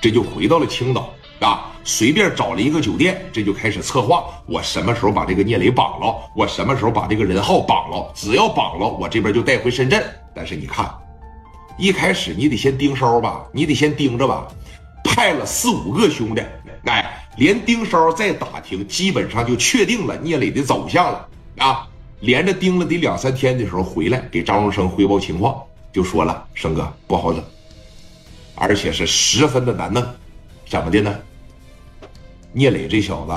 这就回到了青岛啊，随便找了一个酒店，这就开始策划，我什么时候把这个聂磊绑了，我什么时候把这个任浩绑了，只要绑了，我这边就带回深圳。但是你看，一开始你得先盯梢吧，你得先盯着吧，派了四五个兄弟，哎，连盯梢再打听，基本上就确定了聂磊的走向了啊。连着盯了得两三天的时候回来，给张荣生汇报情况，就说了：“生哥不好整，而且是十分的难弄，怎么的呢？聂磊这小子，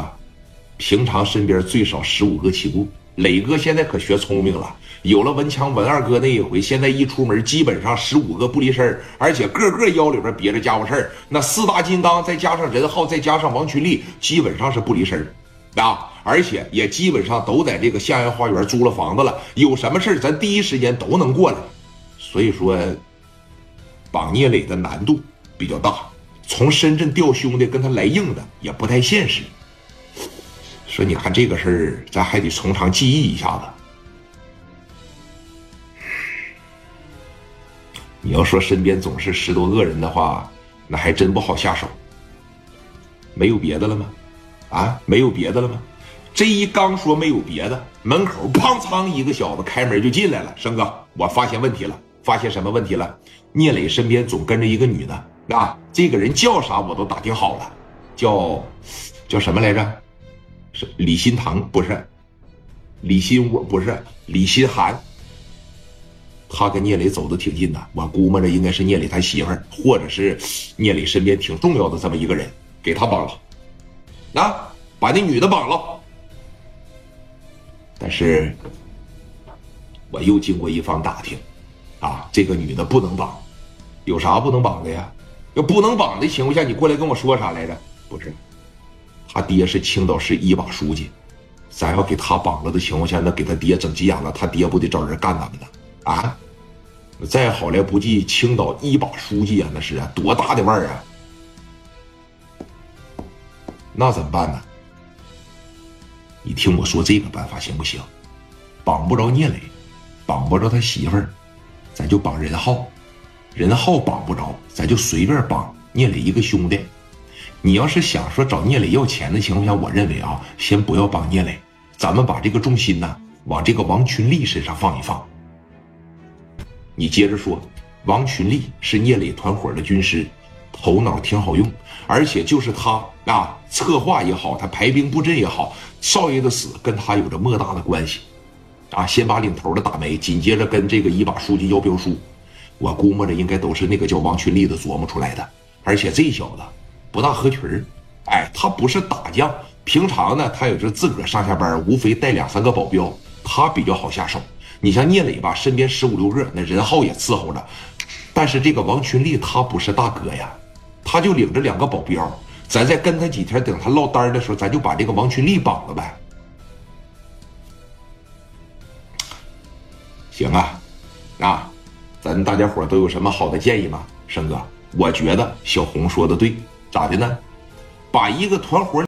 平常身边最少十五个起步。磊哥现在可学聪明了，有了文强文二哥那一回，现在一出门基本上十五个不离身而且个个腰里边别着家伙事儿。那四大金刚再加上任浩，再加上王群力，基本上是不离身啊。”而且也基本上都在这个向阳花园租了房子了，有什么事咱第一时间都能过来。所以说，绑聂磊的难度比较大，从深圳调兄弟跟他来硬的也不太现实。说你看这个事儿，咱还得从长计议一下子。你要说身边总是十多个人的话，那还真不好下手。没有别的了吗？啊，没有别的了吗？这一刚说没有别的，门口砰嚓一个小子开门就进来了。生哥，我发现问题了，发现什么问题了？聂磊身边总跟着一个女的啊，这个人叫啥我都打听好了，叫叫什么来着？是李新堂不是？李新我不是李新涵。他跟聂磊走的挺近的，我估摸着应该是聂磊他媳妇儿，或者是聂磊身边挺重要的这么一个人，给他绑了，啊，把那女的绑了。但是，我又经过一番打听，这个女的不能绑，有啥不能绑的呀？要不能绑的情况下，你过来跟我说啥来着？不是，他爹是青岛市一把书记，咱要给他绑了的情况下，那给他爹整急眼了，他爹不得找人干咱们呢？啊？再好来不济，青岛一把书记啊，那是啊，多大的腕儿啊？那怎么办呢？你听我说这个办法行不行？绑不着聂磊，绑不着他媳妇儿，咱就绑任浩。任浩绑不着，咱就随便绑聂磊一个兄弟。你要是想说找聂磊要钱的情况下，我认为啊，先不要绑聂磊，咱们把这个重心呢往这个王群力身上放一放。你接着说，王群力是聂磊团伙的军师。头脑挺好用，而且就是他啊，策划也好，他排兵布阵也好，少爷的死跟他有着莫大的关系，啊，先把领头的打没，紧接着跟这个一把书记要标书，我估摸着应该都是那个叫王群力的琢磨出来的，而且这小子不大合群，哎，他不是打将，平常呢他也就自个儿上下班，无非带两三个保镖，他比较好下手。你像聂磊吧，身边十五六个，那人号也伺候着，但是这个王群力他不是大哥呀。他就领着两个保镖，咱再跟他几天，等他落单的时候，咱就把这个王群力绑了呗。行啊，啊，咱大家伙都有什么好的建议吗？生哥，我觉得小红说的对，咋的呢？把一个团伙。